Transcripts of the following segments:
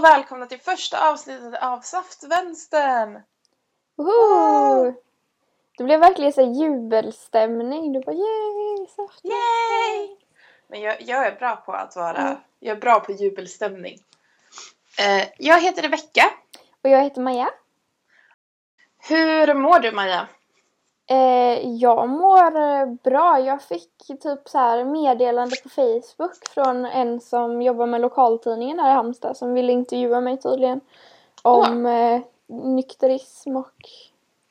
och välkomna till första avsnittet av Saftvänstern! Woho! Det blev verkligen så jubelstämning. Du bara yay. Yay! Men jag, jag är bra på att vara, Mm. jag är bra på jubelstämning. Eh, jag heter Rebecka. Och jag heter Maja. Hur mår du Maja? Eh, jag mår eh, bra. Jag fick typ så här meddelande på Facebook från en som jobbar med lokaltidningen här i Halmstad som ville intervjua mig tydligen. Om eh, nykterism och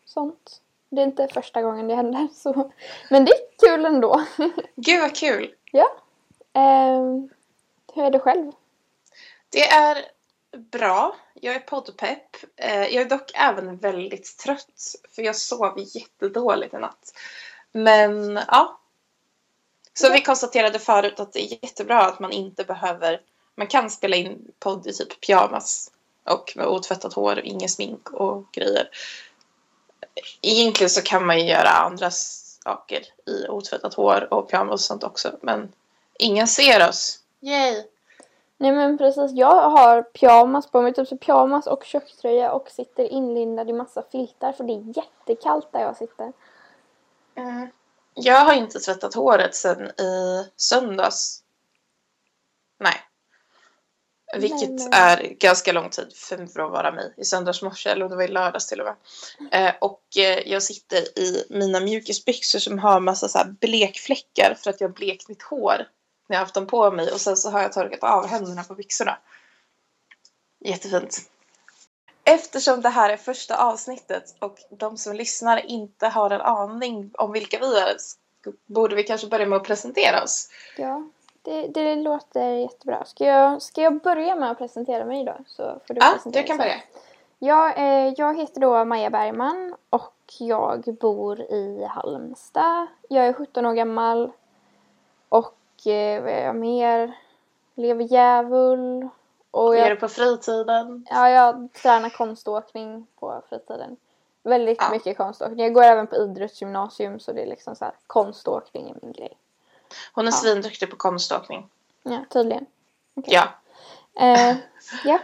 sånt. Det är inte första gången det händer så. Men det är kul ändå. Gud vad kul! ja. Eh, hur är det själv? Det är bra. Jag är poddpepp. Eh, jag är dock även väldigt trött för jag sov jättedåligt i natt. Men ja. Så Ja. vi konstaterade förut att det är jättebra att man inte behöver, man kan spela in podd i typ pyjamas och med otvättat hår, inget smink och grejer. Egentligen så kan man ju göra andra saker i otvättat hår och pyjamas och sånt också men ingen ser oss. Yay! Nej men precis, jag har pyjamas på mig, typ så pyjamas och tjocktröja och sitter inlindad i massa filtar för det är jättekallt där jag sitter. Mm. Jag har inte tvättat håret sedan i söndags. Nej. Vilket Nej, men- är ganska lång tid för, att vara mig. I söndags morse, eller det var i lördags till och med. Eh, och eh, jag sitter i mina mjukisbyxor som har massa så blekfläckar för att jag har blekt mitt hår när jag haft dem på mig. Och sen så har jag torkat av händerna på byxorna. Jättefint. Eftersom det här är första avsnittet och de som lyssnar inte har en aning om vilka vi är borde vi kanske börja med att presentera oss. Ja, det, det låter jättebra. Ska jag, ska jag börja med att presentera mig då? Så får du Ja, presentera du kan börja. sen. Ja, eh, jag heter då Maja Bergman och jag bor i Halmstad. Jag är 17 år gammal och vad är jag mer? Lever djävul. Och jag gör du på fritiden? Ja, jag tränar konståkning på fritiden. Väldigt Ja. mycket konståkning. Jag går även på idrottsgymnasium så det är liksom så här, konståkning är min grej. Hon är Ja. svinduktig på konståkning. Ja, tydligen. Okej. Ja. Eh, ja.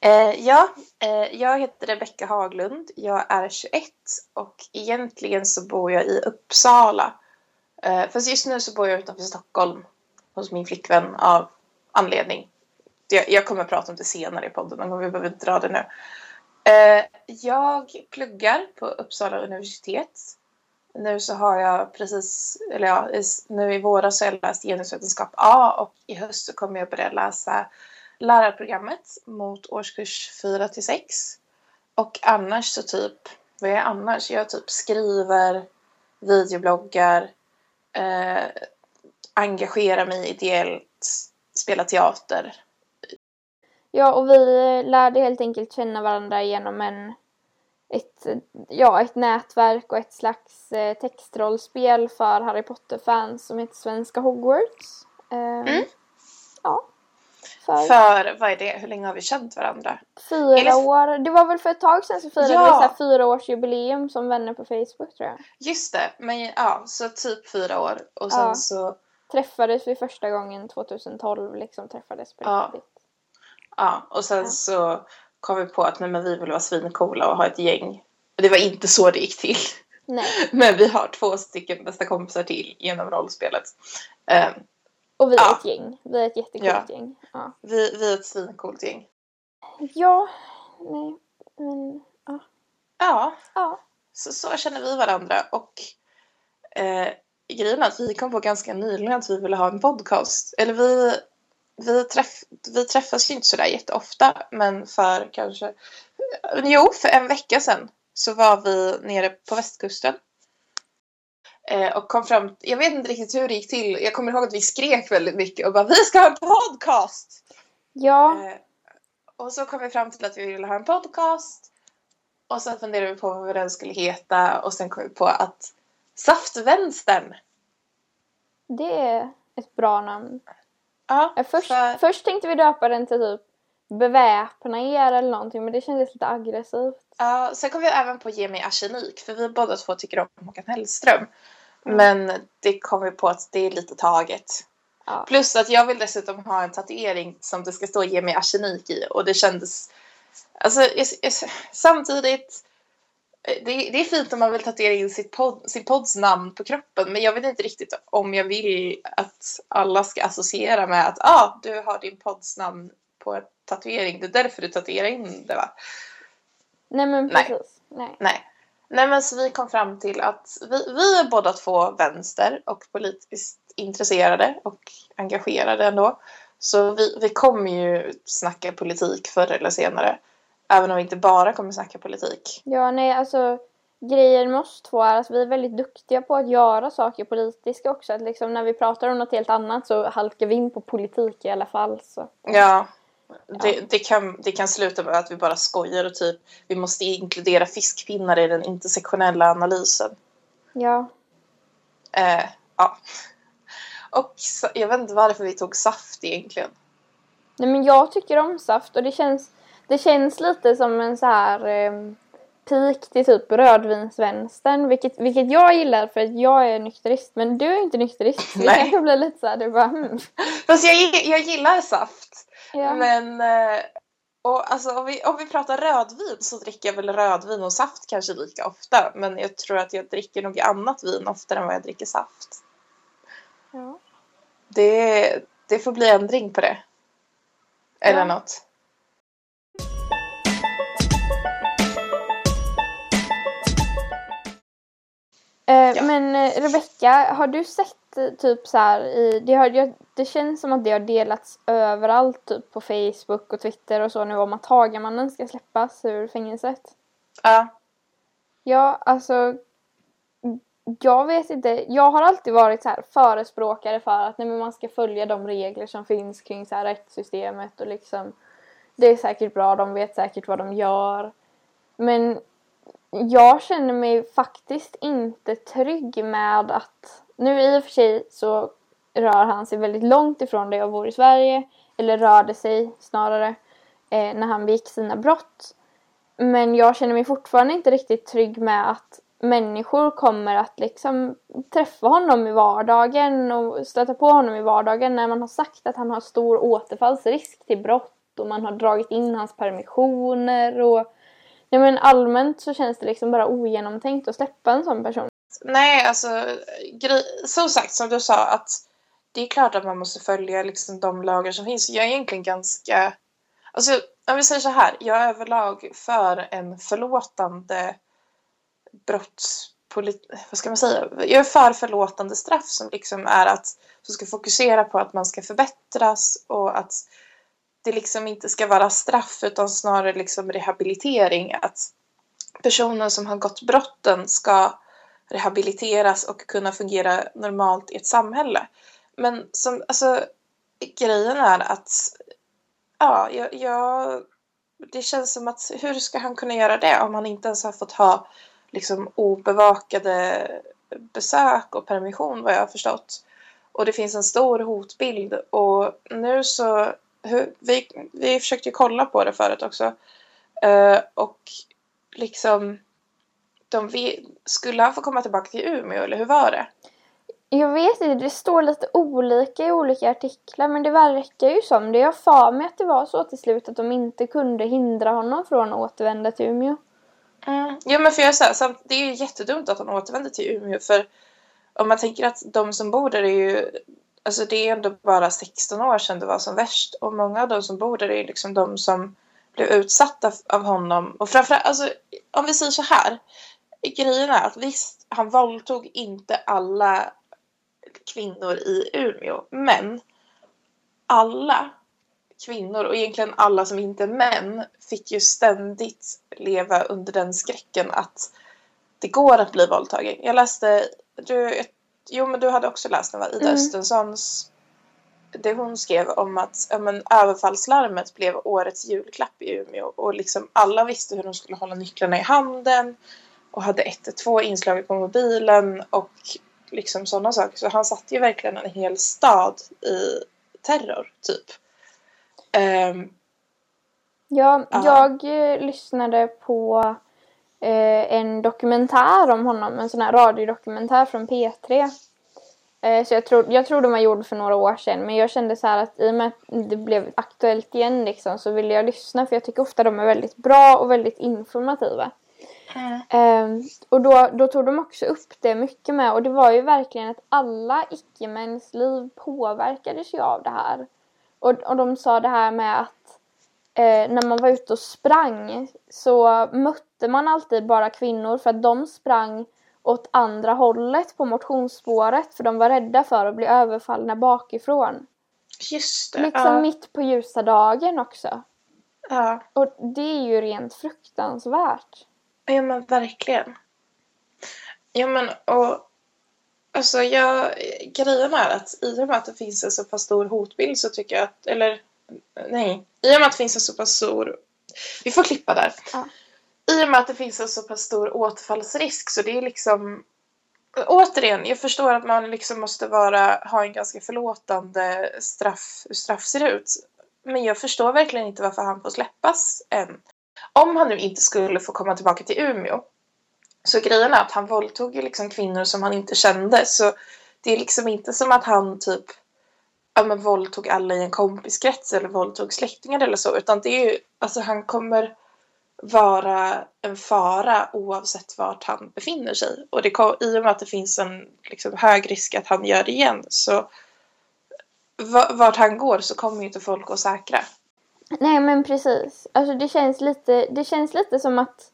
Eh, ja, eh, jag heter Rebecka Haglund. Jag är 21 och egentligen så bor jag i Uppsala. Eh, fast just nu så bor jag utanför Stockholm hos min flickvän av anledning. Jag, jag kommer att prata om det senare i podden, men vi behöver inte dra det nu. Eh, jag pluggar på Uppsala universitet. Nu så har jag precis, eller ja, i- nu i våras har jag läst genusvetenskap A och i höst så kommer jag börja läsa lärarprogrammet mot årskurs 4 till 6. Och annars så typ, vad är jag annars? Jag typ skriver, videobloggar, eh, engagerar mig ideellt, spelar teater. ja, och vi lärde helt enkelt känna varandra genom en, ett, ja, ett nätverk och ett slags eh, textrollspel för Harry Potter-fans som heter Svenska Hogwarts. Eh, Mm. För För, vad är det, hur länge har vi känt varandra? fyra Eller- år. Det var väl för ett tag sedan så firade Ja. vi så här fyra års jubileum som vänner på Facebook tror jag. Just det, men ja, så typ fyra år. Och sen Ja. så, Träffades vi första gången 2012 liksom träffades på Ja. riktigt. ja, och sen Ja. så kom vi på att nej, men vi vill vara svincoola och ha ett gäng. Det var inte så det gick till. Nej. Men vi har två stycken bästa kompisar till genom rollspelet. Eh, Och vi är Ja. ett gäng. Vi är ett jättecoolt Ja. gäng. Ja. vi, vi är ett svincoolt gäng. ja, nej, men ja. Ja, ja. så, så känner vi varandra. Och eh, grejen är att vi kom på ganska nyligen att vi ville ha en podcast. Eller vi, vi, träff, vi träffas ju inte sådär jätteofta. Men för kanske, jo för en vecka sedan så var vi nere på västkusten. Eh, och kom fram, jag vet inte riktigt hur det gick till. Jag kommer ihåg att vi skrek väldigt mycket och bara vi ska ha en podcast! Ja, Eh, och så kom vi fram till att vi ville ha en podcast. Och sen funderade vi på vad den skulle heta och sen kom vi på att Saftvänstern. det är ett bra namn. Ja, Ja, Först, för, först tänkte vi döpa den till typ Beväpna er eller någonting men det kändes lite aggressivt. ja, sen kom vi även på Ge mig arsenik för vi båda två tycker om Håkan Hellström. Men det kom vi på att det är lite taget. Ja. Plus att jag vill dessutom ha en tatuering som det ska stå ge mig arsenik i och det kändes... Alltså samtidigt, det, det är fint om man vill tatuera in sitt podd, sin podds namn på kroppen men jag vet inte riktigt om jag vill att alla ska associera med att ah, du har din podds namn på en tatuering, det är därför du tatuerar in det va? Nej men precis. Nej. Nej. Nej men så vi kom fram till att vi, vi är båda två vänster och politiskt intresserade och engagerade ändå. Så vi, vi kommer ju snacka politik förr eller senare. Även om vi inte bara kommer snacka politik. Ja, nej alltså grejen med oss två är att vi är väldigt duktiga på att göra saker politiska också. Att liksom när vi pratar om något helt annat så halkar vi in på politik i alla fall. Så. Ja, det, det, kan, det kan sluta med att vi bara skojar och typ vi måste inkludera fiskpinnar i den intersektionella analysen. Ja. Eh, ja. Och jag vet inte varför vi tog saft egentligen. Nej men jag tycker om saft och det känns, det känns lite som en så här eh, peak till typ rödvinsvänstern. Vilket, vilket jag gillar för att jag är nykterist. Men du är inte nykterist. Så det Nej. kanske blir lite så här, du bara hmm. Fast jag, jag gillar saft. Ja. Men eh, och alltså, om, vi, om vi pratar rödvin så dricker jag väl rödvin och saft kanske lika ofta. Men jag tror att jag dricker nog annat vin oftare än vad jag dricker saft. Ja. Det, det får bli ändring på det. Eller Ja. något. Eh, Ja. Men eh, Rebecka, har du sett typ så här i, det, har, det, känns som att det har delats överallt typ på Facebook och Twitter och så nu om att Hagamannen ska släppas ur fängelset. Ja. Ja, alltså jag vet inte. Jag har alltid varit så här förespråkare för att nej, men man ska följa de regler som finns kring så här rättssystemet och liksom det är säkert bra, de vet säkert vad de gör. Men jag känner mig faktiskt inte trygg med att nu i och för sig så rör han sig väldigt långt ifrån där jag bor i Sverige eller rörde sig snarare eh, när han begick sina brott. Men jag känner mig fortfarande inte riktigt trygg med att människor kommer att liksom träffa honom i vardagen och stöta på honom i vardagen när man har sagt att han har stor återfallsrisk till brott och man har dragit in hans permissioner och ja, men allmänt så känns det liksom bara ogenomtänkt att släppa en sån person. Nej, alltså som sagt som du sa att det är klart att man måste följa liksom, de lagar som finns. Jag är egentligen ganska... Alltså, om vi säger så här. Jag är överlag för en förlåtande brottspolit... Vad ska man säga? Jag är för förlåtande straff som liksom är att... Som ska fokusera på att man ska förbättras och att det liksom inte ska vara straff utan snarare liksom rehabilitering. Att personen som har gått brotten ska rehabiliteras och kunna fungera normalt i ett samhälle. Men som, alltså, grejen är att ja, jag, jag, det känns som att hur ska han kunna göra det om han inte ens har fått ha liksom obevakade besök och permission vad jag har förstått. Och det finns en stor hotbild och nu så, hur, vi, vi försökte ju kolla på det förut också. Eh, och liksom de vi, skulle han få komma tillbaka till Umeå eller hur var det? Jag vet inte, det står lite olika i olika artiklar men det verkar ju som det. Jag för mig att det var så till slut att de inte kunde hindra honom från att återvända till Umeå. Mm. Jo men för jag säger det är ju jättedumt att han återvänder till Umeå för om man tänker att de som bor där är ju Alltså det är ändå bara 16 år sedan det var som värst och många av de som bor där är liksom de som blev utsatta av honom och framförallt, alltså om vi säger så här grejen är att visst, han våldtog inte alla kvinnor i Umeå, men alla kvinnor och egentligen alla som inte är män fick ju ständigt leva under den skräcken att det går att bli våldtagen. Jag läste, du, jo men du hade också läst den va? Ida Mm. Östenssons det hon skrev om att ja, men, överfallslarmet blev årets julklapp i Umeå och liksom alla visste hur de skulle hålla nycklarna i handen och hade 112 inslaget på mobilen och liksom sådana saker. Så han satte ju verkligen en hel stad i terror, typ. Ehm, Ja, Ja. jag eh, lyssnade på eh, en dokumentär om honom, en sån här radiodokumentär från P3. Eh, så jag tror, jag tror de var gjord för några år sedan men jag kände så här att i och med att det blev aktuellt igen liksom, så ville jag lyssna för jag tycker ofta de är väldigt bra och väldigt informativa. Mm. Um, och då, då tog de också upp det mycket med och det var ju verkligen att alla icke-mäns liv påverkades ju av det här. Och, och de sa det här med att eh, när man var ute och sprang så mötte man alltid bara kvinnor för att de sprang åt andra hållet på motionsspåret för de var rädda för att bli överfallna bakifrån. Just det. Liksom ja. mitt på ljusa dagen också. Ja. Och det är ju rent fruktansvärt. Ja men verkligen. Ja men och alltså jag, grejen är att i och med att det finns en så pass stor hotbild så tycker jag att, eller nej, i och med att det finns en så pass stor, vi får klippa där. Ja. I och med att det finns en så pass stor återfallsrisk så det är liksom Återigen, jag förstår att man liksom måste vara, ha en ganska förlåtande straff, hur straff ser ut. Men jag förstår verkligen inte varför han får släppas än om han nu inte skulle få komma tillbaka till Umeå. Så grejen är att han våldtog ju liksom kvinnor som han inte kände. Så det är liksom inte som att han typ ja, men våldtog alla i en kompiskrets eller våldtog släktingar eller så. Utan det är ju, alltså han kommer vara en fara oavsett vart han befinner sig. Och det, i och med att det finns en liksom, hög risk att han gör det igen så vart han går så kommer ju inte folk att säkra. Nej men precis. Alltså det känns lite, det känns lite som att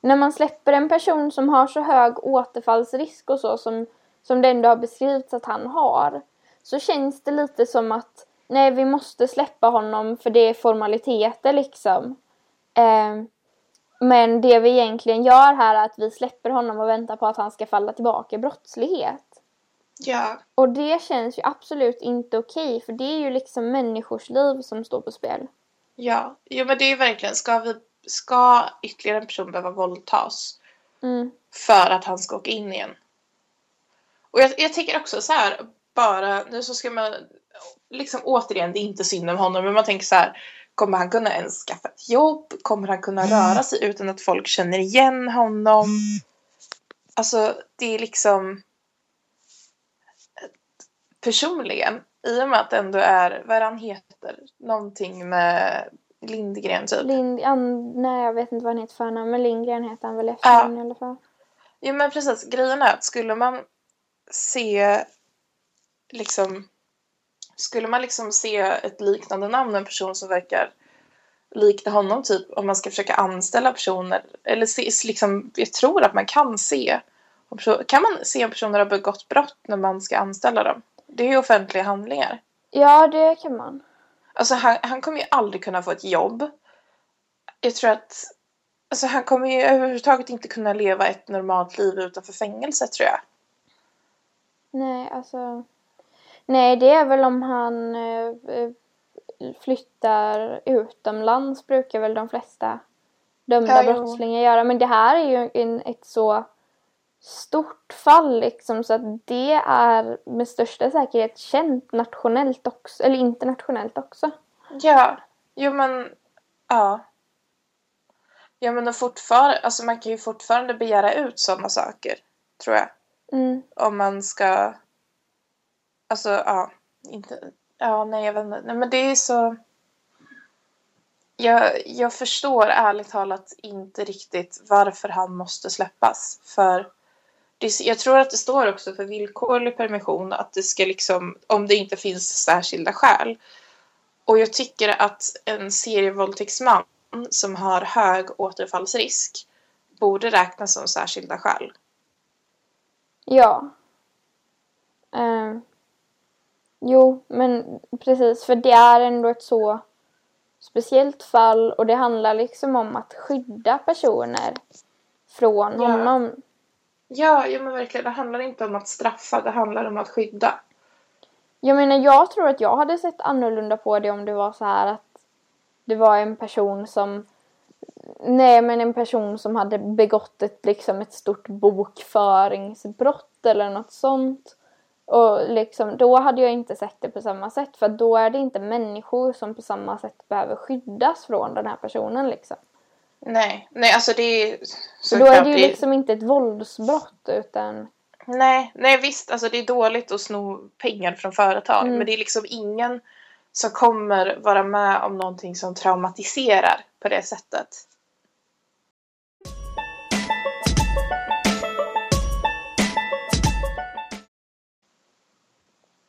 när man släpper en person som har så hög återfallsrisk och så som, som det ändå har beskrivits att han har. Så känns det lite som att nej vi måste släppa honom för det är formaliteter liksom. Eh, men det vi egentligen gör här är att vi släpper honom och väntar på att han ska falla tillbaka i brottslighet. Ja. Och det känns ju absolut inte okej för det är ju liksom människors liv som står på spel. Ja, jo men det är verkligen, ska vi, ska ytterligare en person behöva våldtas mm. för att han ska åka in igen? Och jag, jag tänker också så här, bara, nu så ska man, liksom återigen, det är inte synd om honom, men man tänker så här, kommer han kunna ens skaffa ett jobb? Kommer han kunna röra sig utan att folk känner igen honom? Alltså, det är liksom personligen, i och med att det ändå är, vad han heter? Någonting med Lindgren typ. Lind, an, nej jag vet inte vad han heter för namn, men Lindgren heter han väl efternamn ja. i alla fall. Jo men precis, grejen är att skulle man se liksom skulle man liksom se ett liknande namn, en person som verkar likna honom typ om man ska försöka anställa personer eller se, liksom, jag tror att man kan se kan man se om personer har begått brott när man ska anställa dem? Det är ju offentliga handlingar. Ja, det kan man. Alltså han, han kommer ju aldrig kunna få ett jobb. Jag tror att alltså, han kommer ju överhuvudtaget inte kunna leva ett normalt liv utanför fängelse tror jag. Nej, alltså. Nej, det är väl om han eh, eh flyttar utomlands brukar väl de flesta dömda ja, brottslingar göra. Men det här är ju en, ett så stort fall liksom så att det är med största säkerhet känt nationellt också, eller internationellt också. Ja, jo men ja. Ja men fortfarande, alltså man kan ju fortfarande begära ut sådana saker, tror jag. Mm. Om man ska, alltså ja, inte, ja nej jag vet inte, nej men det är så jag, jag förstår ärligt talat inte riktigt varför han måste släppas. För jag tror att det står också för villkorlig permission att det ska liksom, om det inte finns särskilda skäl. Och jag tycker att en serievåldtäktsman som har hög återfallsrisk borde räknas som särskilda skäl. Ja. Uh, jo, men precis, för det är ändå ett så speciellt fall och det handlar liksom om att skydda personer från ja. honom. Ja, ja men verkligen. Det handlar inte om att straffa, det handlar om att skydda. Jag menar, jag tror att jag hade sett annorlunda på det om det var så här att det var en person som Nej, men en person som hade begått ett, liksom ett stort bokföringsbrott eller något sånt. Och liksom, då hade jag inte sett det på samma sätt för då är det inte människor som på samma sätt behöver skyddas från den här personen liksom. Nej, nej alltså det är... Så då är det ju liksom inte ett våldsbrott utan... Nej, nej visst, alltså det är dåligt att sno pengar från företag, Mm. men det är liksom ingen som kommer vara med om någonting som traumatiserar på det sättet.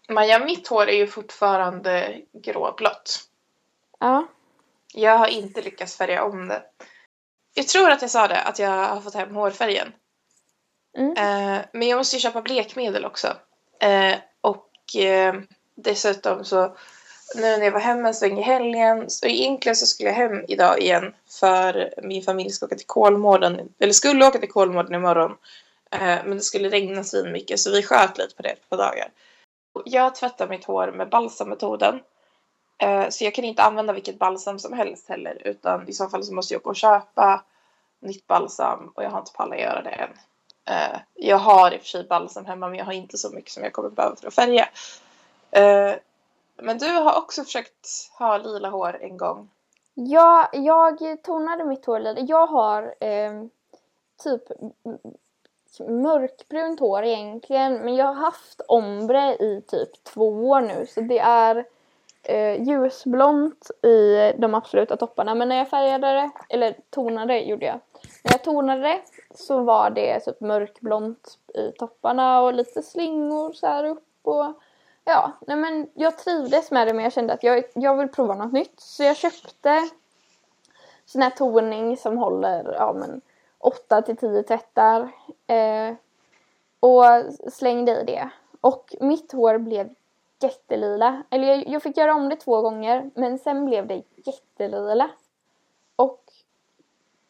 Maja, mitt hår är ju fortfarande gråblått. Ja. Jag har inte lyckats färga om det. Jag tror att jag sa det, att jag har fått hem hårfärgen. Mm. Eh, men jag måste ju köpa blekmedel också. Eh, och eh, dessutom så nu när jag var hemma en sväng i helgen, så egentligen så skulle jag hem idag igen för min familj ska åka till Kolmården, eller skulle åka till Kolmården imorgon. Eh, men det skulle regna svin mycket så vi sköt lite på det par dagar. Jag tvättar mitt hår med balsammetoden. Eh, så jag kan inte använda vilket balsam som helst heller utan i så fall så måste jag gå och köpa nytt balsam och jag har inte pallat göra det än. Eh, jag har i och för sig balsam hemma men jag har inte så mycket som jag kommer behöva för att färga. Eh, men du har också försökt ha lila hår en gång. Ja, jag tonade mitt hår lite. Jag har eh, typ mörkbrunt hår egentligen. Men jag har haft ombre i typ två år nu. Så det är eh, ljusblont i de absoluta topparna. Men när jag färgade det, eller tonade gjorde jag. När jag tonade det så var det typ mörkblont i topparna och lite slingor så här upp. Och ja, nej men jag trivdes med det men jag kände att jag, jag vill prova något nytt. Så jag köpte sån här toning som håller ja, men 8 till 10 tvättar. Eh, och slängde i det. Och mitt hår blev jättelila. Eller jag, jag fick göra om det två gånger men sen blev det jättelila. Och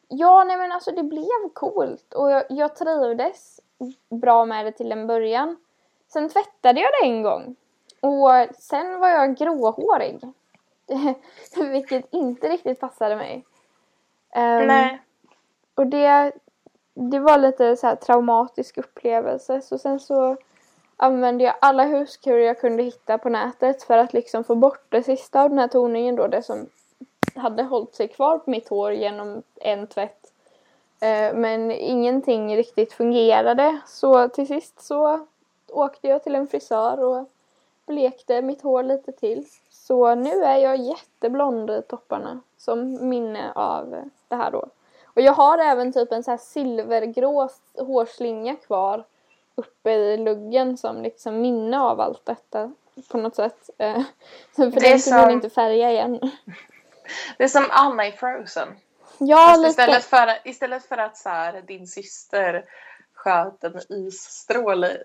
ja, nej men alltså det blev coolt och jag, jag trivdes bra med det till en början. Sen tvättade jag det en gång och sen var jag gråhårig. Vilket inte riktigt passade mig. Ehm, Nej. och det, det var lite så här traumatisk upplevelse. Så sen så använde jag alla huskurer jag kunde hitta på nätet för att liksom få bort det sista av den här toningen då. Det som hade hållit sig kvar på mitt hår genom en tvätt. Eh, men ingenting riktigt fungerade. Så till sist så åkte jag till en frisör och blekte mitt hår lite till. Så nu är jag jätteblond i topparna som minne av det här då. Och jag har även typ en så här silvergrå hårslinga kvar uppe i luggen som liksom minne av allt detta på något sätt. Eh, Så för Det är den kunde som- inte färga igen. Det är som Anna i Frozen. Ja, Fast lite. istället, för, istället för att så här, din syster sköt en isstråle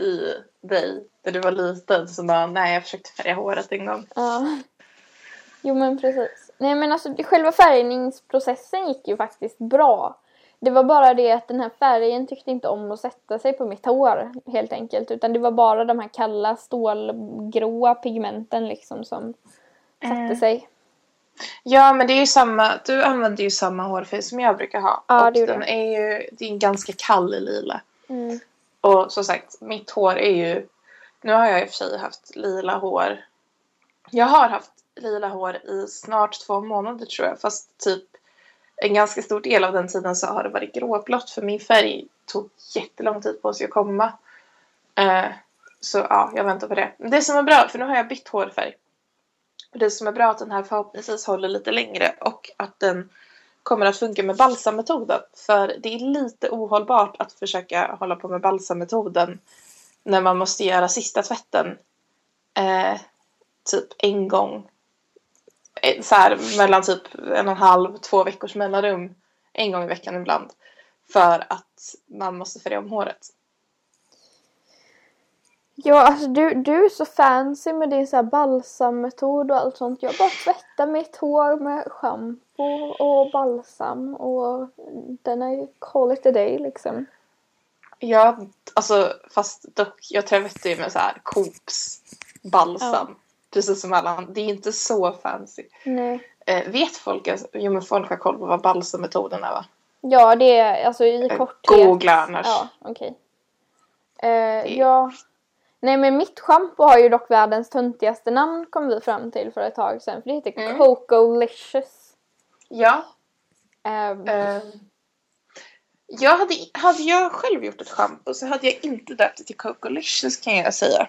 i dig när du var liten så bara nej jag försökte färga håret en gång. Ja. Jo men precis. Nej men alltså själva färgningsprocessen gick ju faktiskt bra. Det var bara det att den här färgen tyckte inte om att sätta sig på mitt hår helt enkelt. Utan det var bara de här kalla stålgråa pigmenten liksom som satte Mm. sig. Ja men det är ju samma, du använder ju samma hårfärg som jag brukar ha. Ja, och det den är ju, det är en ganska kall lila. Mm. Och som sagt, mitt hår är ju... Nu har jag i och för sig haft lila hår. Jag har haft lila hår i snart två månader tror jag. Fast typ en ganska stor del av den tiden så har det varit gråblått. För min färg tog jättelång tid på sig att komma. Eh, så ja, jag väntar på det. Det som är bra, för nu har jag bytt hårfärg. Det som är bra är att den här förhoppningsvis håller lite längre. Och att den kommer att funka med balsammetoden. För det är lite ohållbart att försöka hålla på med balsammetoden när man måste göra sista tvätten eh, typ en gång. Eh, Så här mellan typ en och en halv, två veckors mellanrum. En gång i veckan ibland. För att man måste färga om håret. Ja, alltså du, du är så fancy med din så här balsammetod och allt sånt. Jag bara tvättar mitt hår med schampo och balsam och den är call it a day liksom. Ja, alltså fast dock, jag tvättar ju med så här Coops balsam. Precis som alla andra. Det är inte så fancy. Nej. Eh, vet folk, alltså, jo men folk har koll på vad balsammetoden är va? Ja, det är alltså i Eh, korthet. Googla annars. Ja, okej. Eh, ja. Nej men mitt schampo har ju dock världens töntigaste namn kom vi fram till för ett tag sedan. För det heter Mm. Cocolicious. Ja. Eh, Jag hade, hade jag själv gjort ett schampo så hade jag inte döpt det till Cocolicious kan jag säga.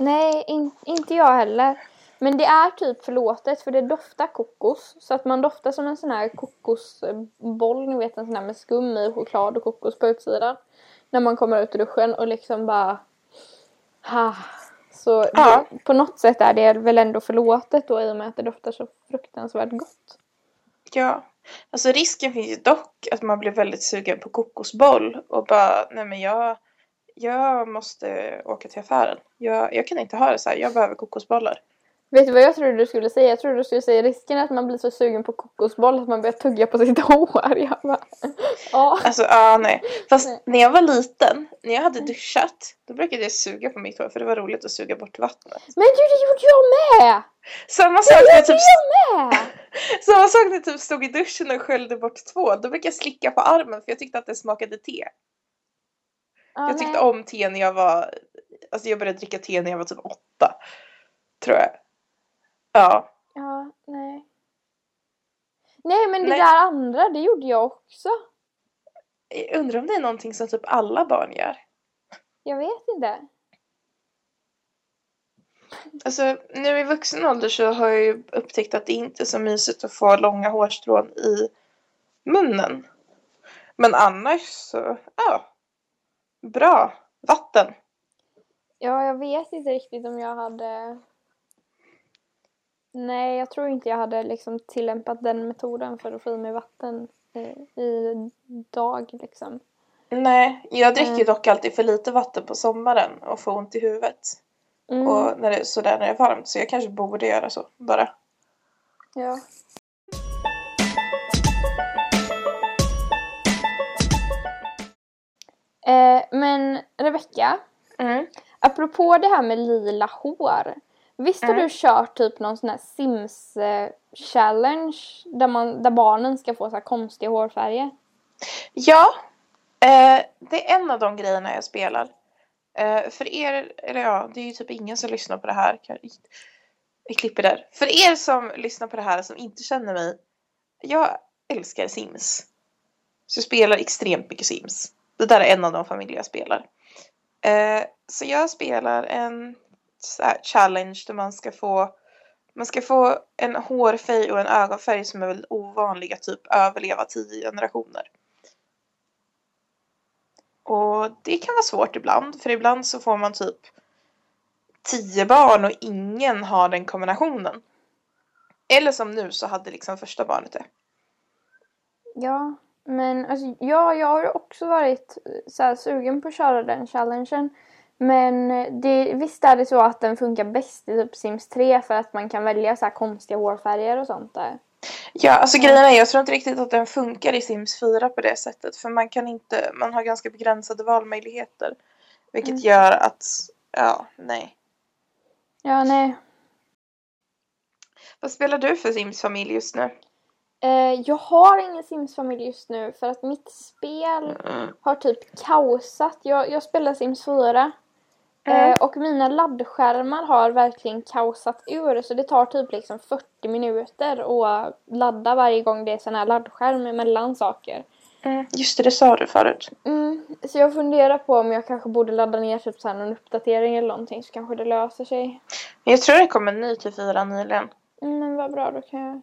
Nej, in, inte jag heller. Men det är typ förlåtet för det doftar kokos. Så att man doftar som en sån här kokosboll, ni vet en sån här med skum i choklad och kokos på utsidan. När man kommer ut ur duschen och liksom bara... Ha. Så Ja. det, på något sätt är det väl ändå förlåtet då i och med att det doftar så fruktansvärt gott. Ja. Alltså risken finns ju dock att man blir väldigt sugen på kokosboll och bara, nej men jag, jag måste åka till affären. Jag, jag kan inte ha det så här, jag behöver kokosbollar. Vet du vad jag trodde du skulle säga? Jag trodde du skulle säga risken är att man blir så sugen på kokosboll att man börjar tugga på sitt hår. Jag bara, ja. Alltså, ja nej. Fast Nej. när jag var liten, när jag hade duschat, då brukade jag suga på mitt hår för det var roligt att suga bort vattnet. Men du, det gjorde jag med! Samma sak när jag typ, jag med! samma sak när jag typ stod i duschen och sköljde bort två. Då brukade jag slicka på armen för jag tyckte att det smakade te. Ja, jag tyckte nej. om te när jag var, alltså jag började dricka te när jag var typ åtta. Tror jag. Ja. Ja, nej. Nej men det Nej. där andra, det gjorde jag också. Jag undrar om det är någonting som typ alla barn gör. Jag vet inte. Alltså nu i vuxen ålder så har jag ju upptäckt att det inte är så mysigt att få långa hårstrån i munnen. Men annars så, ja. Bra. Vatten. Ja, jag vet inte riktigt om jag hade... Nej, jag tror inte jag hade liksom tillämpat den metoden för att få i mig vatten i, i dag liksom. Nej, jag dricker Mm. dock alltid för lite vatten på sommaren och får ont i huvudet. Mm, Och när det, sådär när det är varmt så jag kanske borde göra så bara. ja. Eh, men Rebecka, Mm. apropå det här med lila hår. Visst har Mm. du kört typ någon sån här Sims eh, där, man, där barnen ska få så här konstiga hårfärger? Ja, eh, det är en av de grejerna jag spelar. Eh, för er, eller ja, det är ju typ ingen som lyssnar på det här. Vi klipper där. För er som lyssnar på det här som inte känner mig. Jag älskar Sims. Så jag spelar extremt mycket Sims. Det där är en av de familjer jag spelar. Eh, så jag spelar en så här challenge där man ska få man ska få en hårfärg och en ögonfärg som är väldigt ovanliga, typ överleva tio generationer. Och det kan vara svårt ibland, för ibland så får man typ tio barn och ingen har den kombinationen. Eller som nu så hade liksom första barnet det. Ja, men alltså, ja, jag har också varit eh, så här, sugen på att köra den challengen. Men eh, det, visst är det så att den funkar bäst i typ Sims 3 för att man kan välja så här konstiga hårfärger och sånt där. Ja, alltså grejen är, jag tror inte riktigt att den funkar i Sims 4 på det sättet. För man kan inte, man har ganska begränsade valmöjligheter. Vilket Mm. gör att, ja, nej. Ja, nej. Vad spelar du för Sims-familj just nu? Eh, jag har ingen Sims-familj just nu för att mitt spel har typ kaosat. Jag, jag spelar Sims 4. Mm. Eh, och mina laddskärmar har verkligen kaosat ur så det tar typ liksom 40 minuter att ladda varje gång det är sån här laddskärm emellan saker. Mm, just det, det sa du förut. Mm, så jag funderar på om jag kanske borde ladda ner typ så här någon uppdatering eller någonting så kanske det löser sig. Jag tror det kom en ny till 4 nyligen. Mm, men vad bra, då kan jag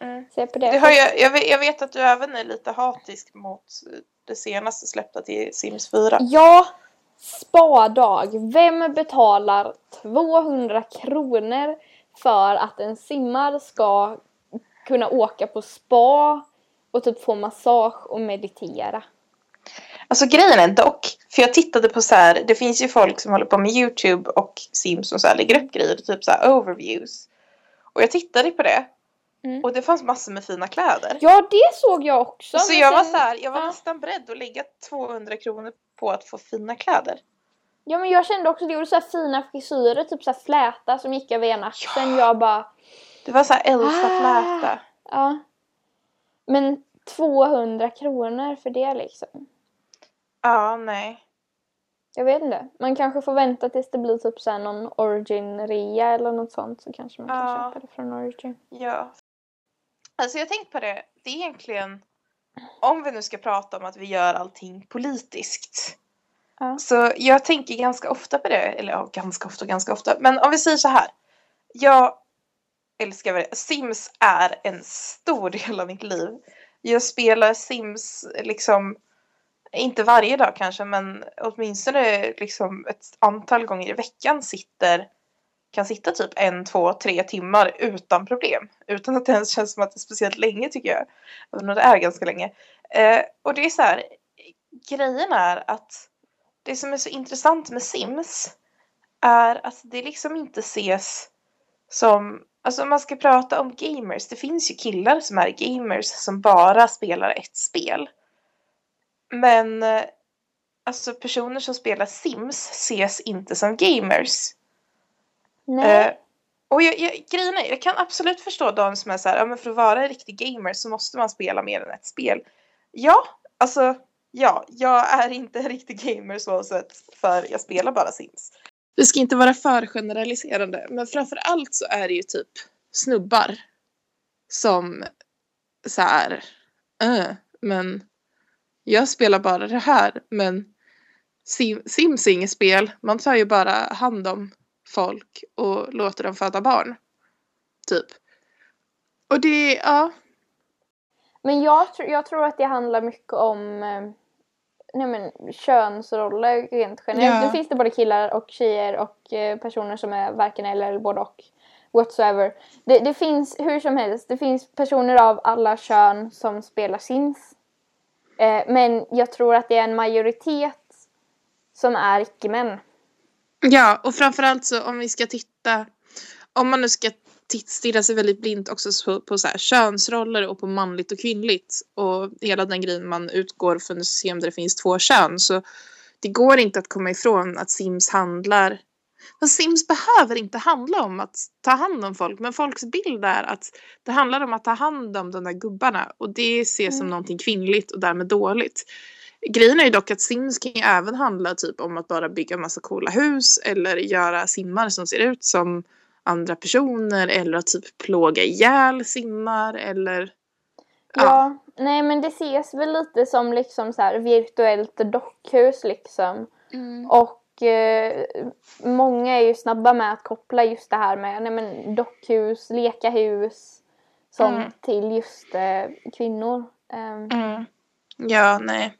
Mm. se på det. Det har jag, jag, vet, jag vet att du även är lite hatisk mot det senaste släppta till Sims 4. Ja, spadag. Vem betalar 200 kronor för att en simmare ska kunna åka på spa och typ få massage och meditera? Alltså grejen är dock, för jag tittade på så här, det finns ju folk som håller på med YouTube och Sims som så här lägger upp grejer, typ så här overviews. Och jag tittade på det. Mm. Och det fanns massor med fina kläder. Ja, det såg jag också. så jag var sen- så här, jag var ja. nästan beredd att lägga 200 kronor på att få fina kläder. Ja, men jag kände också det. gjorde så här fina frisyrer, typ så här fläta som gick över ena axeln. Jag bara... Det var så här Elsa Ah. fläta. Ja. Men 200 kronor för det liksom. Ja, nej. Jag vet inte. Man kanske får vänta tills det blir typ så någon origin-rea eller något sånt så kanske man kan Ja. köpa det från origin. Ja. Alltså jag har tänkt på det. Det är egentligen om vi nu ska prata om att vi gör allting politiskt. Ja. Så jag tänker ganska ofta på det, eller ja, ganska ofta, ganska ofta. Men om vi säger så här. Jag älskar det. Sims är en stor del av mitt liv. Jag spelar Sims liksom, inte varje dag kanske, men åtminstone liksom ett antal gånger i veckan sitter kan sitta typ en, två, tre timmar utan problem. Utan att det ens känns som att det är speciellt länge tycker jag. Även om det är ganska länge. Eh, och det är så här, grejen är att det som är så intressant med Sims är att det liksom inte ses som, alltså om man ska prata om gamers, det finns ju killar som är gamers som bara spelar ett spel. Men eh, alltså personer som spelar Sims ses inte som gamers. Nej. Eh, och jag, jag, grejen är, jag kan absolut förstå de som är så här, ja men för att vara en riktig gamer så måste man spela mer än ett spel. Ja, alltså ja, jag är inte en riktig gamer så sett för jag spelar bara Sims. Vi ska inte vara för generaliserande, men framför allt så är det ju typ snubbar som så här, äh, men jag spelar bara det här, men Sim, Sims är inget spel, man tar ju bara hand om folk och låter dem föda barn. Typ. Och det, ja. Men jag, tr- jag tror att det handlar mycket om eh, nej men, könsroller rent generellt. Ja. Nu finns det både killar och tjejer och eh, personer som är varken eller, eller både och. Whatsoever. Det, det finns hur som helst, det finns personer av alla kön som spelar Sims. Eh, men jag tror att det är en majoritet som är icke-män. Ja, och framförallt så om vi ska titta, om man nu ska stirra sig väldigt blint också på, på så här, könsroller och på manligt och kvinnligt och hela den grejen man utgår från ett system där det finns två kön så det går inte att komma ifrån att Sims handlar men Sims behöver inte handla om att ta hand om folk men folks bild är att det handlar om att ta hand om de där gubbarna och det ses som Mm. någonting kvinnligt och därmed dåligt. Grejen är ju dock att Sims kan ju även handla typ om att bara bygga massa coola hus eller göra simmar som ser ut som andra personer eller att typ plåga ihjäl simmar eller Ja. nej men det ses väl lite som liksom så här virtuellt dockhus liksom. Och eh, många är ju snabba med att koppla just det här med nej men, dockhus, leka hus sånt Mm. till just eh, kvinnor. Ehm, Mm. Ja, nej.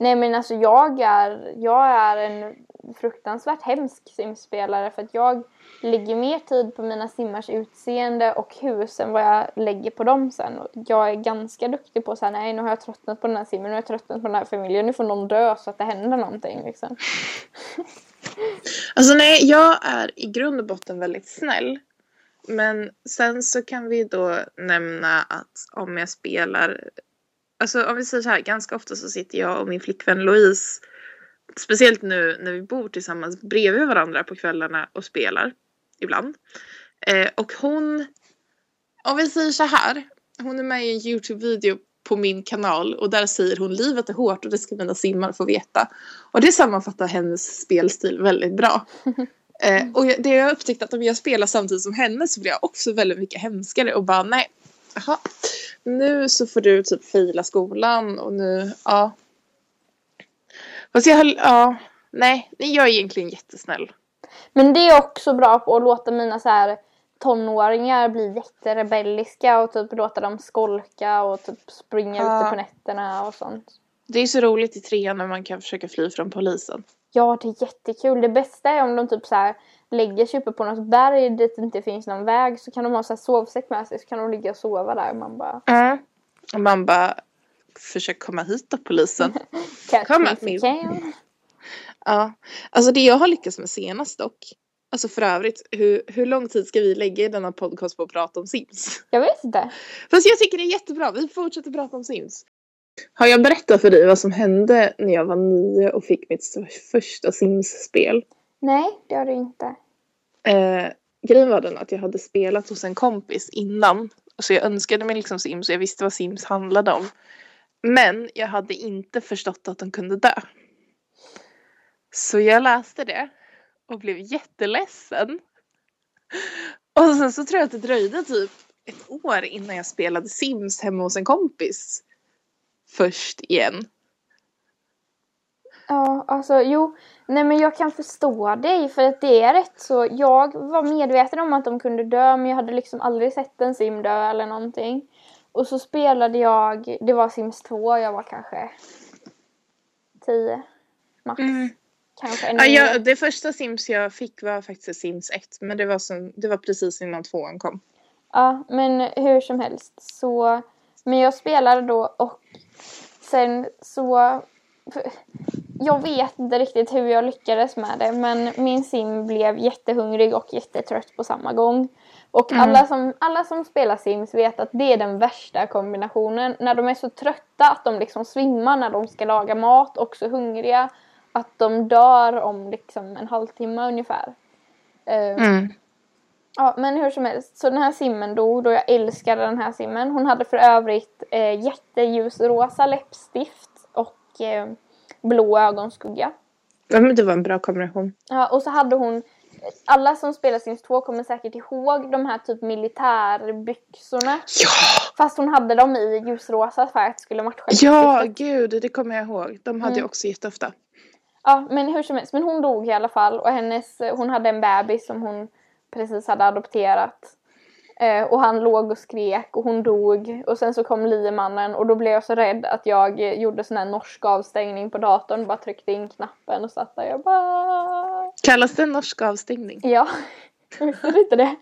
Nej men alltså jag är, jag är en fruktansvärt hemsk simspelare för att jag lägger mer tid på mina simmars utseende och hus än vad jag lägger på dem sen. Och jag är ganska duktig på att säga nej nu har jag tröttnat på den här simmen, nu har jag tröttnat på den här familjen, nu får någon dö så att det händer någonting liksom. Alltså nej, jag är i grund och botten väldigt snäll. Men sen så kan vi då nämna att om jag spelar, alltså om vi säger så här, ganska ofta så sitter jag och min flickvän Louise, speciellt nu när vi bor tillsammans bredvid varandra på kvällarna och spelar ibland. Eh, och hon, om vi säger så här, hon är med i en Youtube-video på min kanal och där säger hon livet är hårt och det ska mina simmar få veta. Och det sammanfattar hennes spelstil väldigt bra. Eh, och det jag har upptäckt att om jag spelar samtidigt som henne så blir jag också väldigt mycket hemskare och bara nej, jaha, nu så får du typ fila skolan och nu, ja. Fast jag höll, ja, nej, jag är egentligen jättesnäll. Men det är också bra på att låta mina så här tonåringar bli jätterebelliska och typ låta dem skolka och typ springa Ja. ute på nätterna och sånt. Det är så roligt i trean när man kan försöka fly från polisen. Ja, det är jättekul. Det bästa är om de typ så här lägger sig uppe på något berg dit det inte finns någon väg så kan de ha så här sovsäck med sig så kan de ligga och sova där. Man bara Mm. Och man bara, försök komma hit då polisen. can. Ja, alltså det jag har lyckats med senast dock. Alltså för övrigt, hur, hur lång tid ska vi lägga i denna podcast på att prata om Sims? Jag vet inte. Fast jag tycker det är jättebra, vi fortsätter prata om Sims. Har jag berättat för dig vad som hände när jag var nio och fick mitt första Sims-spel? Nej, det har du inte. Eh, grejen var den att jag hade spelat hos en kompis innan. Så jag önskade mig liksom Sims och jag visste vad Sims handlade om. Men jag hade inte förstått att de kunde dö. Så jag läste det och blev jätteledsen. Och sen så tror jag att det dröjde typ ett år innan jag spelade Sims hemma hos en kompis. först igen. Ja, alltså jo. Nej men jag kan förstå dig för att det är rätt så. Jag var medveten om att de kunde dö men jag hade liksom aldrig sett en sim dö eller någonting. Och så spelade jag, det var Sims 2, jag var kanske 10 max. Mm. Kanske Ja, jag, det första Sims jag fick var faktiskt Sims 1 men det var, som, det var precis innan tvåan kom. Ja, men hur som helst så... Men jag spelade då och sen så... Jag vet inte riktigt hur jag lyckades med det men min sim blev jättehungrig och jättetrött på samma gång. Och Mm. alla, som, alla som spelar Sims vet att det är den värsta kombinationen. När de är så trötta att de liksom svimmar när de ska laga mat och så hungriga att de dör om liksom en halvtimme ungefär. Eh, Mm. Ja, men hur som helst. Så den här simmen dog och jag älskade den här simmen. Hon hade för övrigt eh, jätteljusrosa läppstift och eh, blå ögonskugga. Ja, men det var en bra kombination. Ja, och så hade hon, alla som spelar Sims 2 kommer säkert ihåg de här typ militärbyxorna. Ja! Fast hon hade dem i ljusrosa för att det skulle matcha Ja, gud, det kommer jag ihåg. De hade Mm. jag också jätteofta. Ja, men hur som helst. Men hon dog i alla fall och hennes, hon hade en bebis som hon precis hade adopterat. Eh, och han låg och skrek och hon dog och sen så kom liemannen och då blev jag så rädd att jag gjorde sån här norsk avstängning på datorn. Bara tryckte in knappen och satt där jag bara... Kallas det norsk avstängning? Ja, visste du inte det?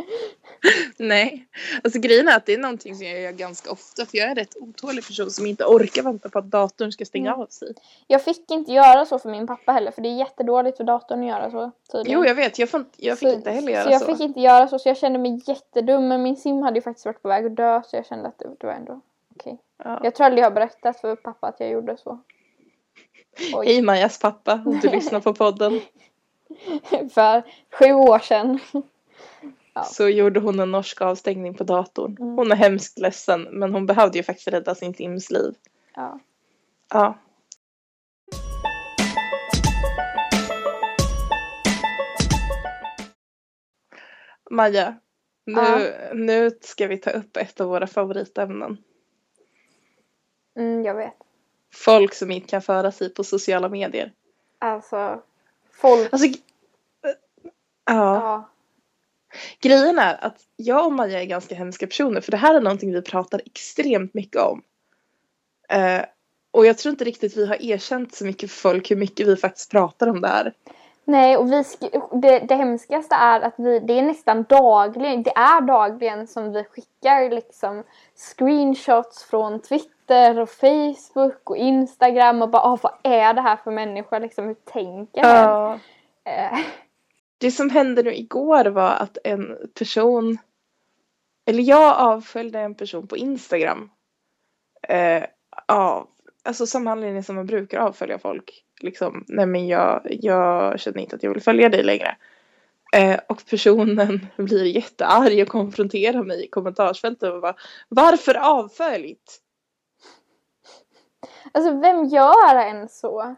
Nej. Alltså grejen är att det är någonting som jag gör ganska ofta för jag är en rätt otålig person som inte orkar vänta på att datorn ska stänga Mm. av sig. Jag fick inte göra så för min pappa heller för det är jättedåligt för datorn att göra så tydligen. Jo, jag vet. Jag, inte- jag fick så, inte heller göra så. jag så. fick inte göra så så jag kände mig jättedum men min sim hade ju faktiskt varit på väg att dö så jag kände att det, var ändå okej. Ja. Jag tror aldrig jag har berättat för pappa att jag gjorde så. Oj. Hej Majas pappa, om du lyssnar på podden. för sju år sedan. Ja. Så gjorde hon en norsk avstängning på datorn. Mm. Hon är hemskt ledsen men hon behövde ju faktiskt rädda sin Sims liv. Ja. Ja. Maja, nu, Ja. nu ska vi ta upp ett av våra favoritämnen. Mm, jag vet. Folk som inte kan föra sig på sociala medier. Alltså, folk. Alltså, ja. Ja. Grejen är att jag och Maja är ganska hemska personer för det här är någonting vi pratar extremt mycket om. Eh, och jag tror inte riktigt vi har erkänt så mycket för folk hur mycket vi faktiskt pratar om det här. Nej, och vi det, det hemskaste är att vi, det är nästan dagligen, det är dagligen som vi skickar liksom screenshots från Twitter och Facebook och Instagram och bara ah, vad är det här för människa liksom, hur tänker den? Eh, det som hände nu igår var att en person, eller jag avföljde en person på Instagram. Eh, av, alltså samma anledning som man brukar avfölja folk. Liksom, nej men jag, jag känner inte att jag vill följa dig längre. Eh, och personen blir jättearg och konfronterar mig i kommentarsfältet och bara Varför avföljt? Alltså vem gör en så?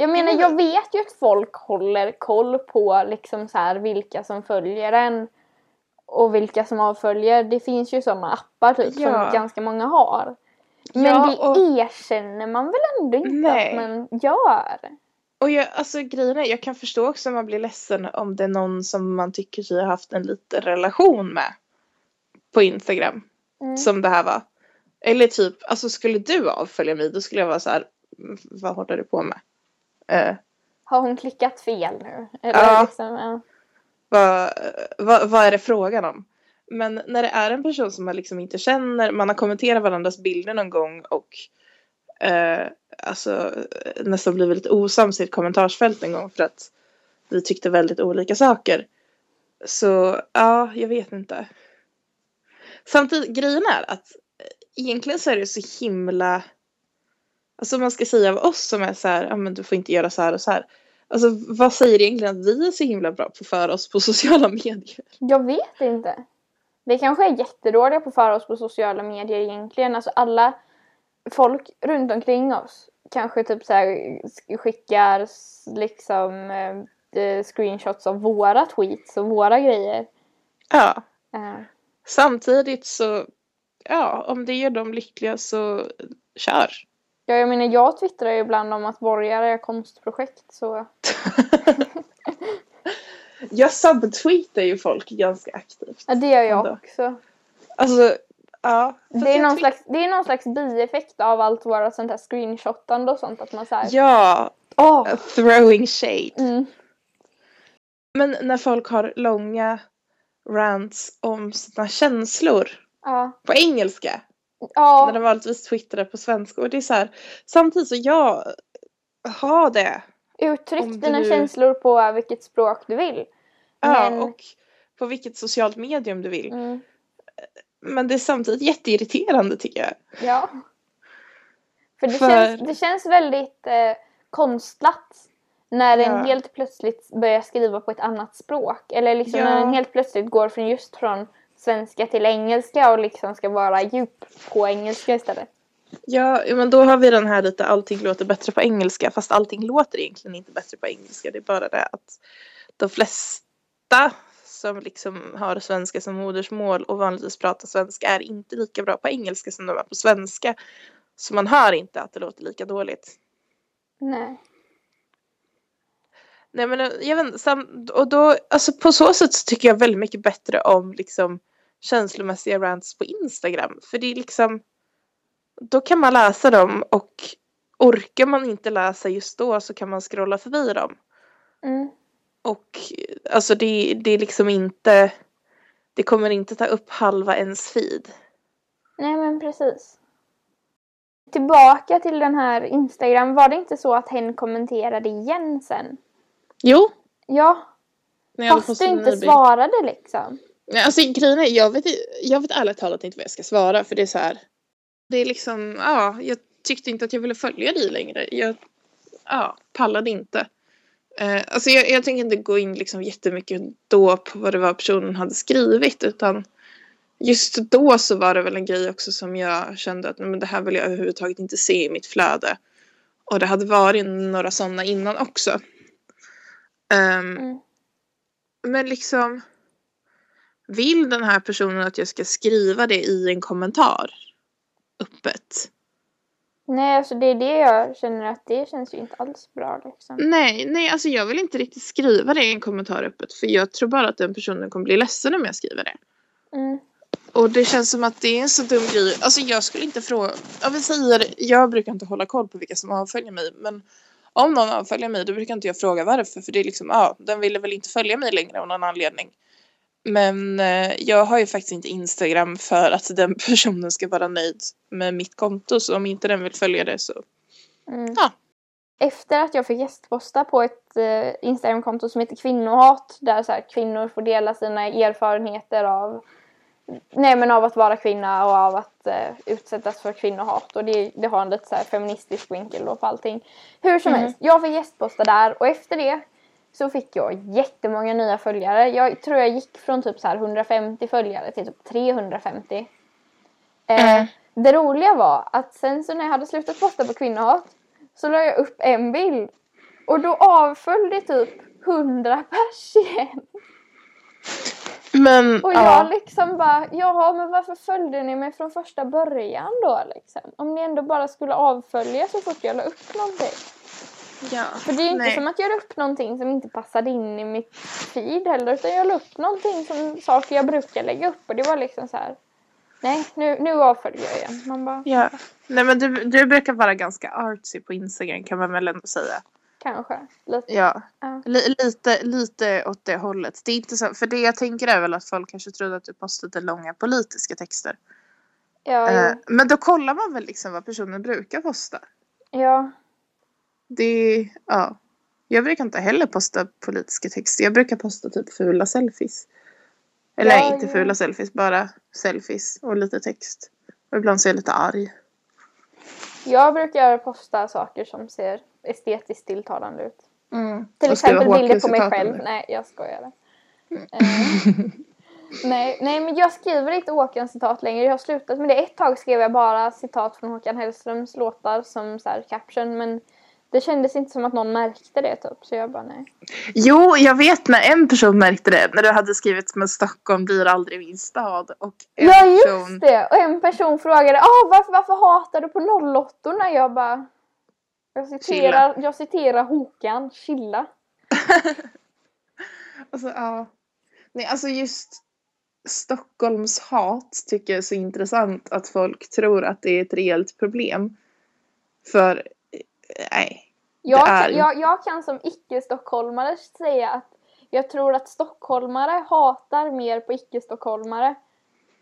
Jag menar men- jag vet ju att folk håller koll på liksom så här vilka som följer en och vilka som avföljer. Det finns ju sådana appar typ Ja. som ganska många har. Men Ja, det och- erkänner man väl ändå inte Nej. att man gör? Och jag, alltså grejen är, jag kan förstå också om man blir ledsen om det är någon som man tycker sig ha haft en liten relation med. På Instagram. Mm. Som det här var. Eller typ, alltså skulle du avfölja mig då skulle jag vara så här. "Mm, Vad håller du på med? Eh, Har hon klickat fel nu? Eller Ja. liksom, ja. vad, vad, vad är det frågan om? Men när det är en person som man liksom inte känner, man har kommenterat varandras bilder någon gång och eh, alltså nästan blivit lite osams i ett kommentarsfält en gång för att vi tyckte väldigt olika saker. Så ja, jag vet inte. Samtidigt, grejen är att eh, egentligen så är det så himla Alltså man ska säga av oss som är så här, ja men du får inte göra så här och så här. Alltså vad säger egentligen att vi är så himla bra på att föra oss på sociala medier? Jag vet inte. Vi kanske är jättedåliga på föra oss på sociala medier egentligen. Alltså alla folk runt omkring oss kanske typ så här skickar liksom eh, screenshots av våra tweets och våra grejer. Ja, Eh, samtidigt så, ja, om det gör dem lyckliga så kör. Ja, jag menar jag twittrar ju ibland om att borgare är konstprojekt så... jag subtweetar ju folk ganska aktivt. Ja, det gör jag Ändå. också. Alltså, ja. Det är, någon slags, det är någon slags bieffekt av allt våra sånt här screenshotande och sånt att man såhär... Ja, Åh! throwing shade. Mm. Men när folk har långa rants om sina känslor Ja. på engelska. När Ja. de vanligtvis twittrar på svenska. Och det är så här, samtidigt så jag har det. Uttryck Om dina du- känslor på vilket språk du vill. Ja, Men- och på vilket socialt medium du vill. Mm. Men det är samtidigt jätteirriterande tycker jag. Ja. För det, För- Känns, det känns väldigt eh, konstlat. När en Ja. helt plötsligt börjar skriva på ett annat språk. Eller liksom Ja. när en helt plötsligt går från just från svenska till engelska och liksom ska vara djup på engelska istället. Ja, men då har vi den här lite allting låter bättre på engelska. Fast allting låter egentligen inte bättre på engelska. Det är bara det att de flesta som liksom har svenska som modersmål och vanligtvis pratar svenska är inte lika bra på engelska som de är på svenska. Så man hör inte att det låter lika dåligt. Nej. Nej men eh, jag vet inte, och då, alltså på så sätt så tycker jag väldigt mycket bättre om liksom känslomässiga rants på Instagram. För det är liksom, då kan man läsa dem och orkar man inte läsa just då så kan man scrolla förbi dem. Mm. Och alltså det, det är liksom inte, det kommer inte ta upp halva ens feed. Nej men precis. Tillbaka till den här Instagram. Var det inte så att hen kommenterade igen sen? Jo, Ja. Fast du inte svarade liksom. Nej, alltså grejen jag vet, jag vet ärligt talat inte vad jag ska svara för det är så här. Det är liksom, ja, jag tyckte inte att jag ville följa dig längre. Jag, ja, pallade inte. Eh, alltså jag, jag tänker inte gå in liksom jättemycket då på vad det var personen hade skrivit utan just då så var det väl en grej också som jag kände att men det här vill jag överhuvudtaget inte se i mitt flöde. Och det hade varit några sådana innan också. Ehm, Mm. men liksom vill den här personen att jag ska skriva det i en kommentar öppet? Nej alltså det är det jag känner att det känns ju inte alls bra liksom. Nej, nej, alltså jag vill inte riktigt skriva det i en kommentar öppet för jag tror bara att den personen kommer bli ledsen om jag skriver det. Mm. Och det känns som att det är en så dum grej. Alltså jag skulle inte fråga, jag vill säga jag brukar inte hålla koll på vilka som avföljer mig men om någon avföljer mig då brukar inte jag fråga varför för det är liksom, ja, den ville väl inte följa mig längre av någon anledning. Men eh, jag har ju faktiskt inte Instagram för att den personen ska vara nöjd med mitt konto så om inte den vill följa det så Mm. Ja. Efter att jag fick gästposta på ett eh, Instagramkonto som heter kvinnohat där så här, kvinnor får dela sina erfarenheter av Nej men av att vara kvinna och av att eh, utsättas för kvinnohat och det, det har en lite så här feministisk vinkel då på allting. Hur som Mm. helst, jag fick gästposta där och efter det så fick jag jättemånga nya följare. Jag tror jag gick från typ så här 150 följare till typ 350. Eh, Mm. Det roliga var att sen så när jag hade slutat posta på kvinnohat så la jag upp en bild och då avföll det typ 100 pers igen. Men Och ja, jag liksom bara, jaha men varför följde ni mig från första början då liksom? Om ni ändå bara skulle avfölja så fort jag la upp någonting. Ja. För det är ju inte Nej. som att jag la upp någonting som inte passade in i mitt feed heller utan jag la upp någonting som saker jag brukar lägga upp och det var liksom så här. Nej, nu, nu avföljer jag igen. Man bara, Ja. Nej men du, du brukar vara ganska artsy på Instagram kan man väl ändå säga. kanske. Lite. Ja. Ja. Li- lite, lite åt det hållet. Det är inte så, för det jag tänker är väl att folk kanske trodde att du postade långa politiska texter. Ja, Eh, men då kollar man väl liksom vad personen brukar posta. ja. Det, ja. Jag brukar inte heller posta politiska texter. Jag brukar posta typ fula selfies. Eller Ja, inte ja. fula selfies, bara selfies och lite text. Och ibland så är jag lite arg. Jag brukar posta saker som ser estetiskt tilltalande ut. Till Och skriva exempel bilder på mig själv. under. Nej, jag skojar. Eh, nej, nej, men jag skriver inte Håkan-citat längre. Jag har slutat med det. Ett tag skrev jag bara citat från Håkan Hellströms låtar som så här caption. Men Det kändes inte som att någon märkte det typ, så jag bara nej. Jo, jag vet när en person märkte det. När du hade skrivit med Stockholm blir aldrig min stad. Och en Ja person... just det! Och en person frågade ah, varför, varför hatar du på 08 Jag bara... Jag citerar, jag citerar Håkan, chilla. Alltså, ja. Nej, alltså just Stockholms hat tycker jag är så intressant att folk tror att det är ett reellt problem. För, nej. Jag, är- jag, jag kan som icke-stockholmare säga att jag tror att stockholmare hatar mer på icke-stockholmare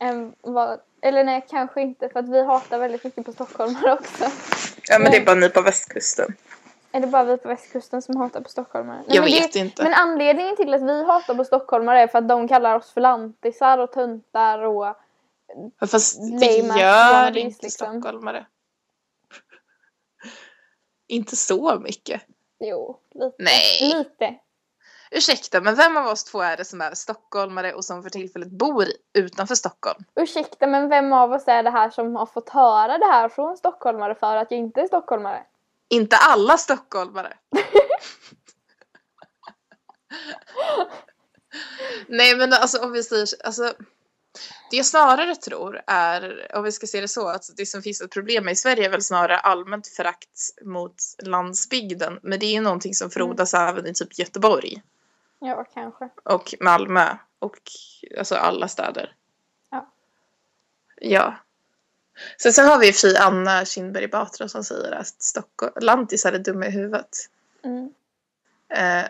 än vad... Eller nej, kanske inte för att vi hatar väldigt mycket på stockholmare också. Ja, men det är bara ni på västkusten. Är det bara vi på västkusten som hatar på stockholmare? Nej, Jag vet det, inte. Men anledningen till att vi hatar på stockholmare är för att de kallar oss för lantisar och töntar och... Fast det gör inte liksom. stockholmare. Inte så mycket. Jo, lite. Nej. Lite. Ursäkta, men vem av oss två är det som är stockholmare och som för tillfället bor utanför Stockholm? Ursäkta, men vem av oss är det här som har fått höra det här från stockholmare för att jag inte är stockholmare? Inte alla stockholmare. Nej men alltså om vi säger alltså det jag snarare tror är, om vi ska se det så, att det som finns ett problem med i Sverige är väl snarare allmänt förakt mot landsbygden. Men det är ju någonting som frodas även i typ Göteborg Ja, kanske. och Malmö och alltså alla städer. Ja. Ja. Sen, sen har vi Fri Anna Kinberg Batra som säger att Stockholm, lantisar är dumma i huvudet. Mm. Eh,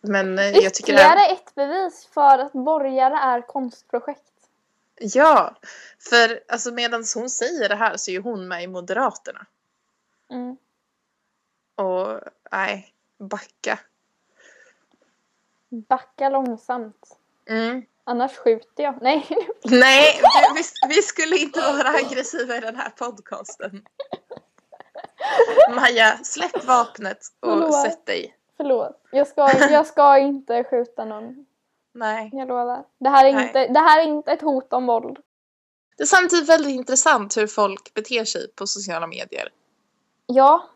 men eh, jag tycker Ytterligare ett bevis för att borgare är konstprojekt. Ja, för alltså medan hon säger det här så är ju hon med i Moderaterna. Mm. Och nej, backa. Backa långsamt. Mm. Annars skjuter jag. Nej, Nej, vi, vi skulle inte vara aggressiva i den här podcasten. Maja, släpp vapnet och Förlåt. sätt dig. förlåt. Jag ska, jag ska inte skjuta någon. Nej. Jag lovar. Det här, är Nej. inte, det här är inte ett hot om våld. Det är samtidigt väldigt intressant hur folk beter sig på sociala medier. Ja.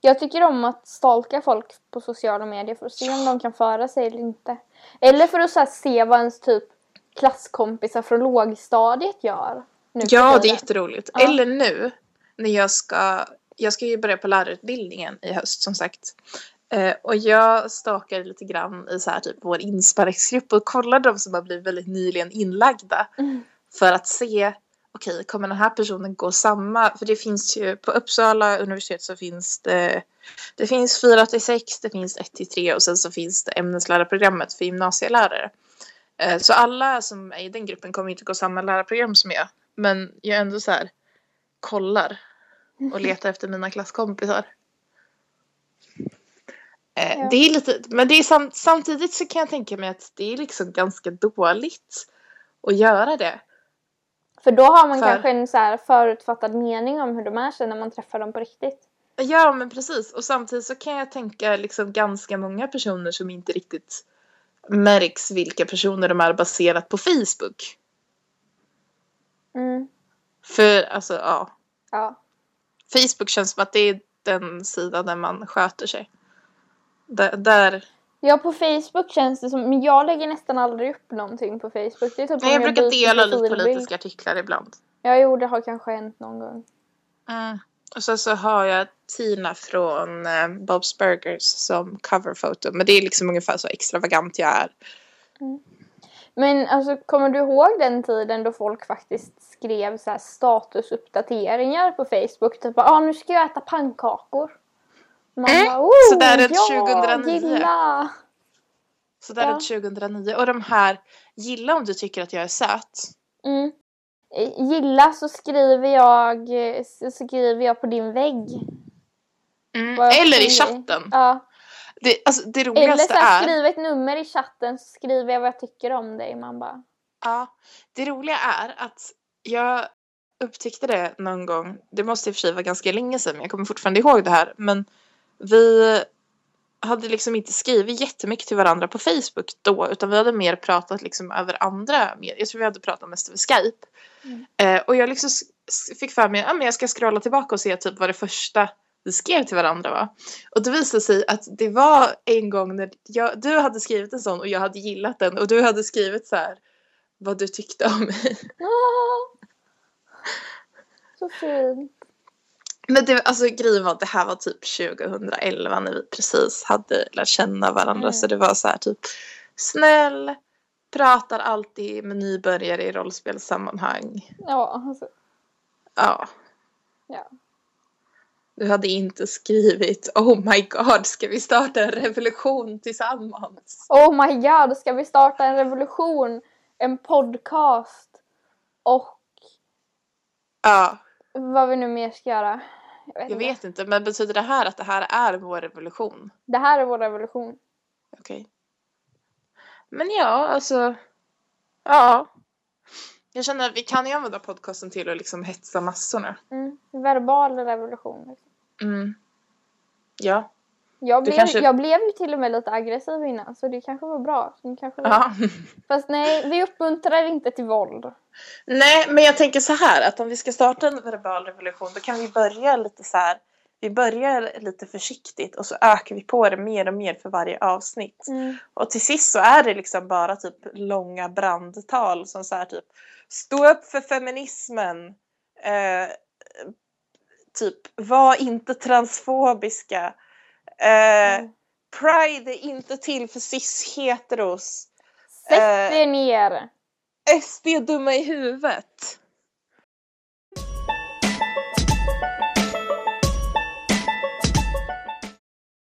Jag tycker om att stalka folk på sociala medier för att se om de kan föra sig eller inte. Eller för att här, se vad ens typ klasskompisar från lågstadiet gör. Nu Ja, det är jätteroligt. Ja. Eller nu när jag ska, jag ska ju börja på lärarutbildningen i höst som sagt. Eh, och jag stakar lite grann i så här typ vår insparksgrupp och kollar de som har blivit väldigt nyligen inlagda. Mm. För att se, okej, kommer den här personen gå samma? För det finns ju, på Uppsala universitet så finns det, det finns 4 till 6, det finns 1 till 3 och sen så finns det ämneslärarprogrammet för gymnasielärare. Eh, Så alla som är i den gruppen kommer inte gå samma lärarprogram som jag. Men jag är ändå så här kollar och letar efter mina klasskompisar. Eh, Ja. Det är lite, men det är sam, samtidigt så kan jag tänka mig att det är liksom ganska dåligt att göra det. För då har man För- kanske en så här förutfattad mening om hur de är sig när man träffar dem på riktigt. Ja, men precis. Och samtidigt så kan jag tänka liksom ganska många personer som inte riktigt märks vilka personer de är baserat på Facebook. Mm. För alltså, ja. Ja. Facebook känns som att det är den sidan där man sköter sig. Där, där Ja, på Facebook känns det som, men jag lägger nästan aldrig upp någonting på Facebook. Det är typ Nej, jag brukar byter dela lite politiska artiklar ibland. Ja, jo, det har kanske hänt någon gång. Mm. Och sen så har jag Tina från eh, Bob's Burgers som coverfoto. Men det är liksom ungefär så extravagant jag är. Men alltså, kommer du ihåg den tiden då folk faktiskt skrev så här statusuppdateringar på Facebook? Typ ah, nu ska jag äta pannkakor. Man Mm, bara, oh, så där runt ja, 2009. Gilla! Så där Ja. runt 2009. Och de här, gilla om du tycker att jag är söt. Mm. Eh, Gilla så skriver jag, eh, så skriver jag på din vägg. Mm. Eller i chatten. Ja. Det, alltså, det Eller roligaste så här, är... skriv ett nummer i chatten så skriver jag vad jag tycker om dig. Man bara, Ja, det roliga är att jag upptäckte det någon gång. Det måste i och för sig vara ganska länge sedan men jag kommer fortfarande ihåg det här. Men vi hade liksom inte skrivit jättemycket till varandra på Facebook då utan vi hade mer pratat liksom över andra medier. Jag tror vi hade pratat mest över Skype. Mm. Eh, och jag liksom fick för mig att ah, jag ska scrolla tillbaka och se typ vad det första vi skrev till varandra va. Och det visade sig att det var en gång när jag, du hade skrivit en sån och jag hade gillat den och du hade skrivit så här vad du tyckte om mig. Ah, så fint. Men det, alltså grejen var att det här var typ 2011 när vi precis hade lärt känna varandra Mm. så det var så här typ snäll, pratar alltid med nybörjare i rollspelssammanhang. Ja, alltså, Ja. ja. Du hade inte skrivit Oh my god, ska vi starta en revolution tillsammans? Oh my god, ska vi starta en revolution? En podcast? Och Ja, vad vi nu mer ska göra. Jag vet, jag inte. vet inte, men betyder det här att det här är vår revolution? Det här är vår revolution. Okej. Men ja, alltså. Ja. Jag känner att vi kan ju använda podcasten till att liksom hetsa massorna. Mm. Verbal revolution. liksom. Mm. Ja. Jag blev, kanske- jag blev ju till och med lite aggressiv innan så det kanske var bra. Det kanske var... ja. Fast nej, vi uppmuntrar inte till våld. Nej, men jag tänker så här att om vi ska starta en verbal revolution då kan vi börja lite så här. Vi börjar lite försiktigt och så ökar vi på det mer och mer för varje avsnitt. Mm. Och till sist så är det liksom bara typ långa brandtal som så här typ Stå upp för feminismen. Eh, typ var inte transfobiska. Eh, Mm. Pride är inte till för cis-heteros. Sätt Eh. er ner! SD är dumma i huvudet.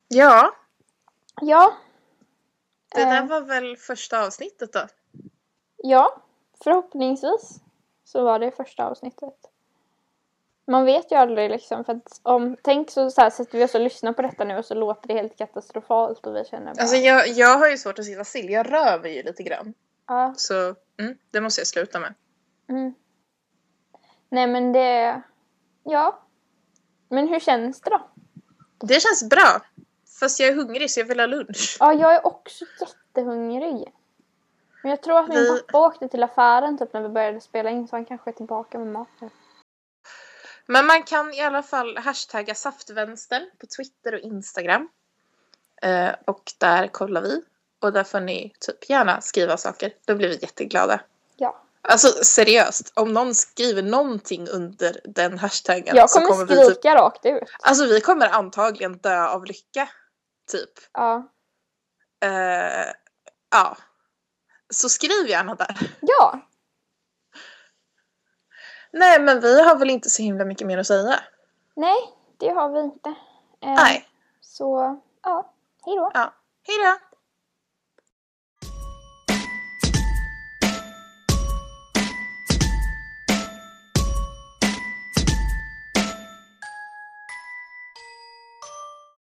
Ja, Ja. det där Eh, var väl första avsnittet då. Ja, förhoppningsvis så var det första avsnittet. Man vet ju aldrig liksom för att om, tänk så, så här, sätter vi oss och lyssnar på detta nu och så låter det helt katastrofalt och vi känner bara, Alltså jag, jag har ju svårt att sitta still, jag rör mig ju lite grann. ja, Så mm, det måste jag sluta med. mm. Nej men det, ja. Men hur känns det då? Det känns bra. Fast jag är hungrig så jag vill ha lunch. Ja, jag är också jättehungrig. Men jag tror att min Vi- pappa åkte till affären typ när vi började spela in så han kanske är tillbaka med maten. Men man kan i alla fall hashtagga saftvänstern på Twitter och Instagram. Eh, och där kollar vi. Och där får ni typ gärna skriva saker. Då blir vi jätteglada. Ja. Alltså seriöst, om någon skriver någonting under den hashtaggen Jag så kommer, kommer vi skrika typ... rakt ut. Alltså vi kommer antagligen dö av lycka. Typ. Ja. Eh, ja. Så skriv gärna där. Ja, Nej men vi har väl inte så himla mycket mer att säga. nej, det har vi inte. Eh, Nej. Så, ja, hej då. Ja. Hejdå!